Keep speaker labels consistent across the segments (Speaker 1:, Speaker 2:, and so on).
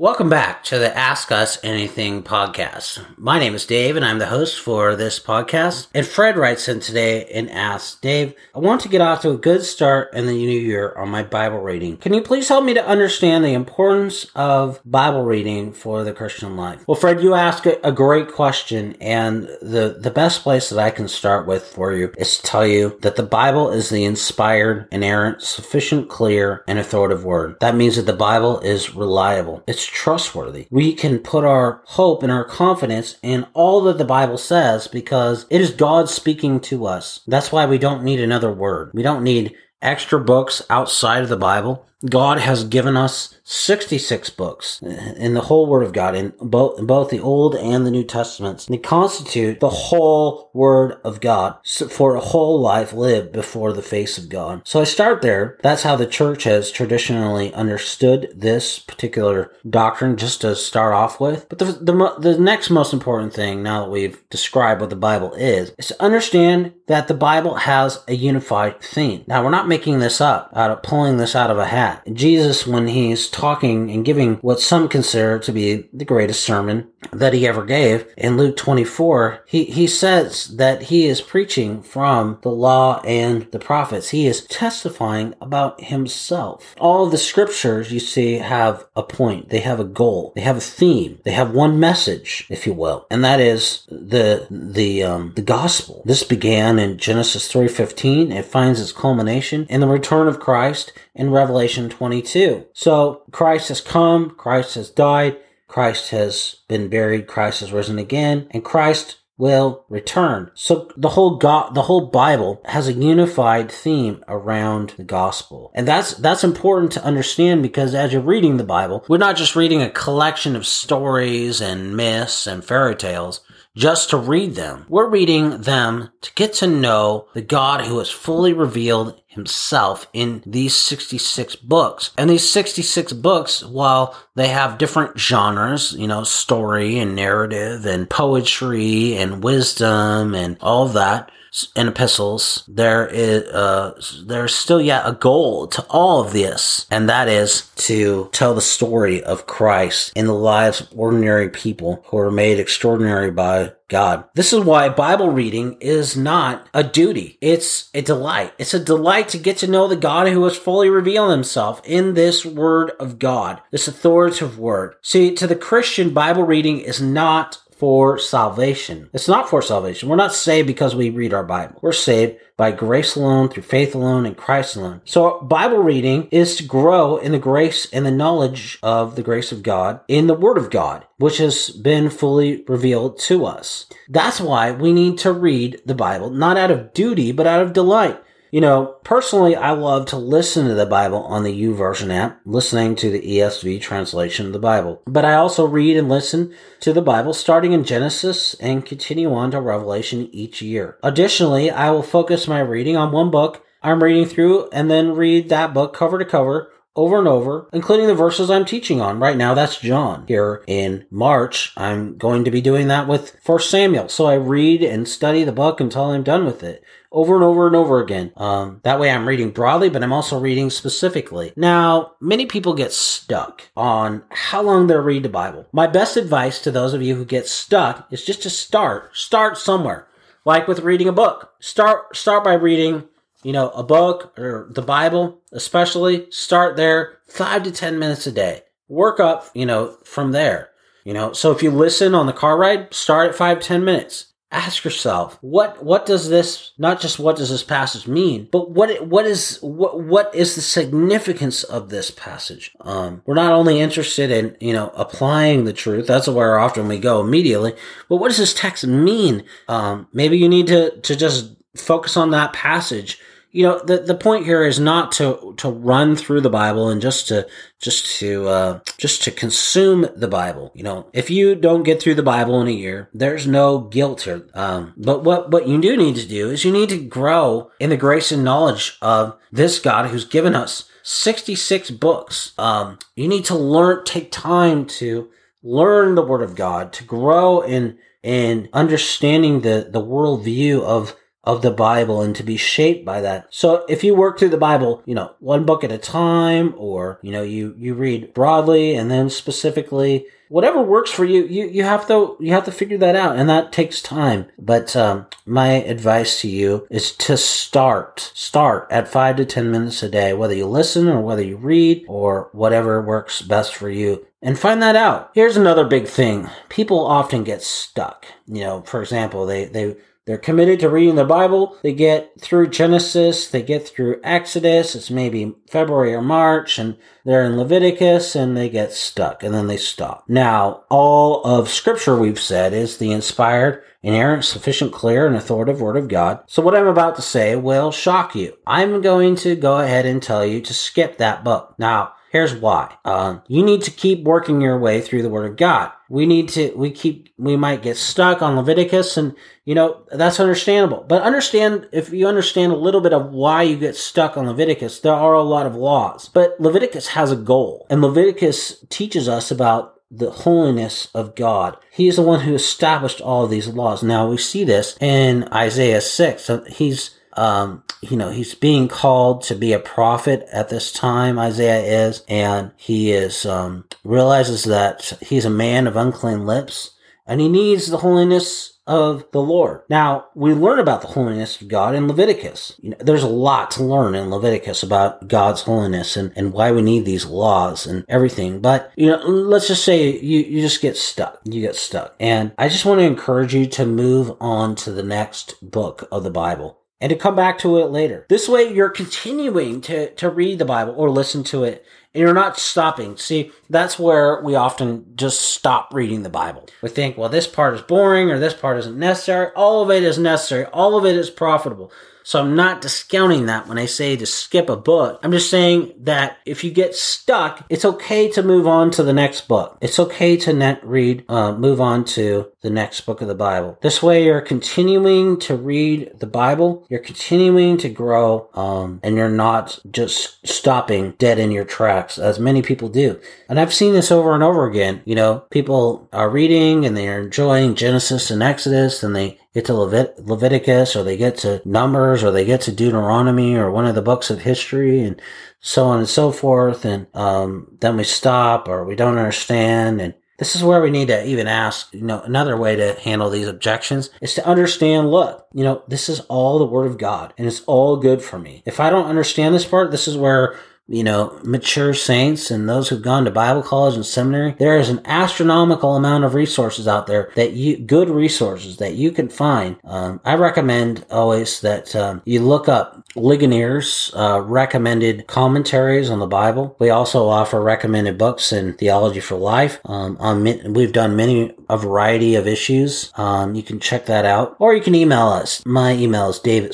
Speaker 1: Welcome back to the Ask Us Anything podcast. My name is Dave and I'm the host for this podcast. And Fred writes in today and asks, Dave, I want to get off to a good start in the new year on my Bible reading. Can you please help me to understand the importance of Bible reading for the Christian life? Well, Fred, you ask a great question and the, the best place that I can start with for you is to tell you that the Bible is the inspired, inerrant, sufficient, clear, and authoritative word. That means that the Bible is reliable. It's trustworthy. We can put our hope and our confidence in all that the Bible says because it is God speaking to us. That's why we don't need another word. We don't need extra books outside of the Bible. God has given us 66 books in the whole Word of God, in both, both the Old and the New Testaments. They constitute the whole Word of God for a whole life lived before the face of God. So I start there. That's how the church has traditionally understood this particular doctrine, just to start off with. But the, the, the next most important thing, now that we've described what the Bible is, is to understand that the Bible has a unified theme. Now, we're not making this up, out of pulling this out of a hat. Jesus, when he's talking and giving what some consider to be the greatest sermon that he ever gave in Luke 24, he, he says that he is preaching from the law and the prophets. He is testifying about himself. All the scriptures you see have a point. They have a goal. They have a theme. They have one message, if you will. And that is the, the, um, the gospel. This began in Genesis 3.15. It finds its culmination in the return of Christ in Revelation 22. So Christ has come, Christ has died, Christ has been buried, Christ has risen again, and Christ will return. So the whole God, the whole Bible has a unified theme around the gospel. And that's, that's important to understand because as you're reading the Bible, we're not just reading a collection of stories and myths and fairy tales just to read them. We're reading them to get to know the God who has fully revealed himself in these 66 books. And these 66 books, while they have different genres, you know, story and narrative and poetry and wisdom and all that, and epistles, there is uh, there's still yet a goal to all of this, and that is to tell the story of Christ in the lives of ordinary people who are made extraordinary by God. This is why Bible reading is not a duty. It's a delight. It's a delight to get to know the God who has fully revealed himself in this word of God, this authoritative word. See, to the Christian, Bible reading is not for salvation. It's not for salvation. We're not saved because we read our Bible. We're saved by grace alone, through faith alone, in Christ alone. So Bible reading is to grow in the grace and the knowledge of the grace of God in the Word of God, which has been fully revealed to us. That's why we need to read the Bible, not out of duty, but out of delight. You know, personally, I love to listen to the Bible on the YouVersion app, listening to the ESV translation of the Bible. But I also read and listen to the Bible starting in Genesis and continue on to Revelation each year. Additionally, I will focus my reading on one book I'm reading through and then read that book cover to cover over and over, including the verses I'm teaching on. Right now, that's John. Here in March, I'm going to be doing that with First Samuel. So I read and study the book until I'm done with it over and over and over again. Um, that way I'm reading broadly, but I'm also reading specifically. Now, many people get stuck on how long they'll read the Bible. My best advice to those of you who get stuck is just to start. Start somewhere. Like with reading a book. Start, start by reading, you know, a book or the Bible, especially. Start there five to 10 minutes a day. Work up, you know, from there. You know, so if you listen on the car ride, start at five, 10 minutes ask yourself what what does this not just what does this passage mean but what what is what what is the significance of this passage um we're not only interested in you know applying the truth that's where often we go immediately but what does this text mean um maybe you need to to just focus on that passage you know the the point here is not to to run through the bible and just to just to uh just to consume the bible. You know if you don't get through the bible in a year there's no guilt here. Um but what what you do need to do is you need to grow in the grace and knowledge of this god who's given us 66 books. Um you need to learn take time to learn the word of god to grow in in understanding the the worldview of of the Bible and to be shaped by that. So if you work through the Bible, you know, one book at a time, or, you know, you, you read broadly and then specifically, whatever works for you, you, you have to, you have to figure that out and that takes time. But, um, my advice to you is to start, start at five to 10 minutes a day, whether you listen or whether you read or whatever works best for you and find that out. Here's another big thing. People often get stuck. You know, for example, they, they, they're committed to reading the Bible. They get through Genesis, they get through Exodus, it's maybe February or March, and they're in Leviticus and they get stuck and then they stop. Now, all of scripture we've said is the inspired, inerrant, sufficient, clear, and authoritative word of God. So what I'm about to say will shock you. I'm going to go ahead and tell you to skip that book. Now, Here's why. Uh, you need to keep working your way through the Word of God. We need to, we keep, we might get stuck on Leviticus and, you know, that's understandable. But understand, if you understand a little bit of why you get stuck on Leviticus, there are a lot of laws. But Leviticus has a goal. And Leviticus teaches us about the holiness of God. He is the one who established all these laws. Now we see this in Isaiah 6. So he's um, you know, he's being called to be a prophet at this time, Isaiah is, and he is, um, realizes that he's a man of unclean lips and he needs the holiness of the Lord. Now, we learn about the holiness of God in Leviticus. You know, there's a lot to learn in Leviticus about God's holiness and, and why we need these laws and everything. But, you know, let's just say you, you just get stuck. You get stuck. And I just want to encourage you to move on to the next book of the Bible and to come back to it later. This way you're continuing to, to read the Bible or listen to it and you're not stopping. See, that's where we often just stop reading the Bible. We think, well, this part is boring or this part isn't necessary. All of it is necessary. All of it is profitable. So I'm not discounting that when I say to skip a book. I'm just saying that if you get stuck, it's okay to move on to the next book. It's okay to net read, uh, move on to the next book of the Bible. This way you're continuing to read the Bible. You're continuing to grow, um, and you're not just stopping dead in your tracks as many people do. And I've seen this over and over again. You know, people are reading and they're enjoying Genesis and Exodus and they get to Levit- Leviticus or they get to Numbers or they get to Deuteronomy or one of the books of history and so on and so forth. And um, then we stop or we don't understand. And this is where we need to even ask, you know, another way to handle these objections is to understand, look, you know, this is all the word of God and it's all good for me. If I don't understand this part, this is where you know, mature saints and those who've gone to Bible college and seminary, there is an astronomical amount of resources out there that you, good resources that you can find. Um, I recommend always that um, you look up Ligonier's uh, recommended commentaries on the Bible. We also offer recommended books in Theology for Life. Um, on, we've done many, a variety of issues. Um, you can check that out, or you can email us. My email is dave.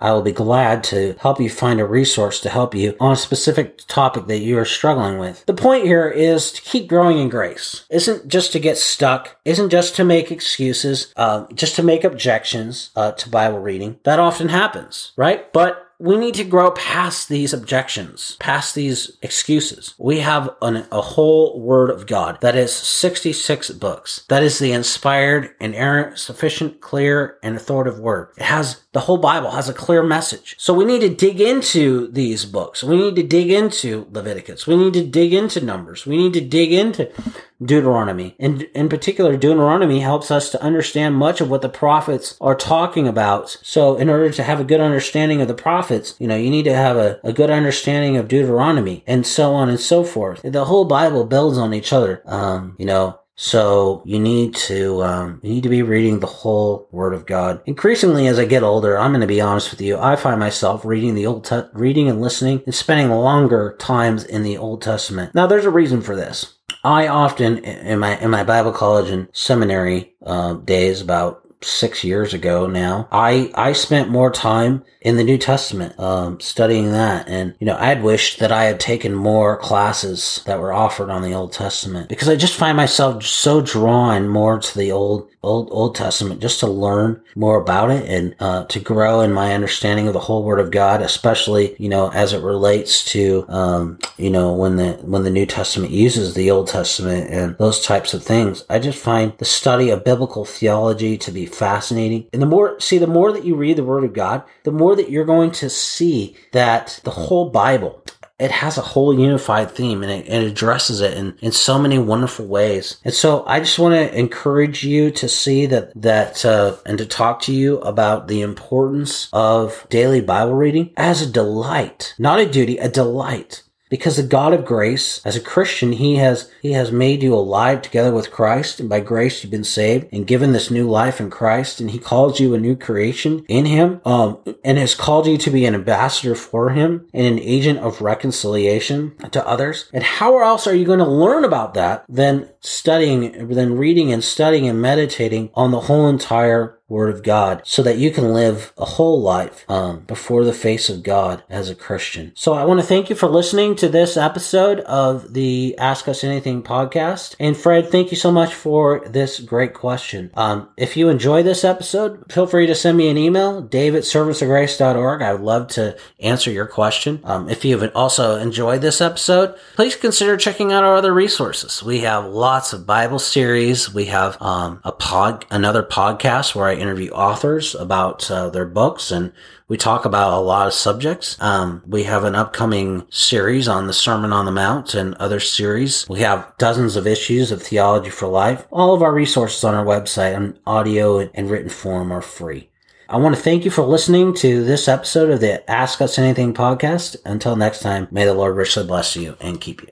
Speaker 1: I will be glad to help you find a resource to help you you on a specific topic that you are struggling with. The point here is to keep growing in grace. Isn't just to get stuck, isn't just to make excuses, uh, just to make objections uh, to Bible reading. That often happens, right? But we need to grow past these objections, past these excuses. We have an, a whole Word of God that is 66 books. That is the inspired, inerrant, sufficient, clear, and authoritative Word. It has the whole Bible has a clear message. So we need to dig into these books. We need to dig into Leviticus. We need to dig into Numbers. We need to dig into Deuteronomy. And in particular, Deuteronomy helps us to understand much of what the prophets are talking about. So in order to have a good understanding of the prophets, you know, you need to have a, a good understanding of Deuteronomy and so on and so forth. The whole Bible builds on each other. Um, you know, so you need to um, you need to be reading the whole Word of God. Increasingly, as I get older, I'm going to be honest with you. I find myself reading the Old Te- reading and listening and spending longer times in the Old Testament. Now, there's a reason for this. I often in my in my Bible college and seminary uh, days about six years ago now, I I spent more time in the New Testament, um, studying that. And, you know, I'd wished that I had taken more classes that were offered on the Old Testament because I just find myself so drawn more to the Old, Old, Old Testament just to learn more about it and, uh, to grow in my understanding of the whole Word of God, especially, you know, as it relates to, um, you know, when the, when the New Testament uses the Old Testament and those types of things. I just find the study of biblical theology to be fascinating. And the more, see, the more that you read the Word of God, the more that you're going to see that the whole Bible, it has a whole unified theme and it, it, addresses it in, in so many wonderful ways. And so I just want to encourage you to see that, that, uh, and to talk to you about the importance of daily Bible reading as a delight, not a duty, a delight. Because the God of grace, as a Christian, He has, He has made you alive together with Christ, and by grace you've been saved and given this new life in Christ, and He calls you a new creation in Him, um, and has called you to be an ambassador for Him and an agent of reconciliation to others. And how else are you going to learn about that than studying, than reading and studying and meditating on the whole entire Word of God so that you can live a whole life um, before the face of God as a Christian. So I want to thank you for listening to this episode of the Ask Us Anything podcast. And Fred, thank you so much for this great question. Um, if you enjoy this episode, feel free to send me an email, dave at servantsofgrace.org. I would love to answer your question. Um, if you've also enjoyed this episode, please consider checking out our other resources. We have lots of Bible series. We have um, a pod, another podcast where I interview authors about uh, their books and we talk about a lot of subjects. Um, we have an upcoming series on the Sermon on the Mount and other series. We have dozens of issues of Theology for Life. All of our resources on our website on audio and written form are free. I want to thank you for listening to this episode of the Ask Us Anything podcast. Until next time, may the Lord richly bless you and keep you.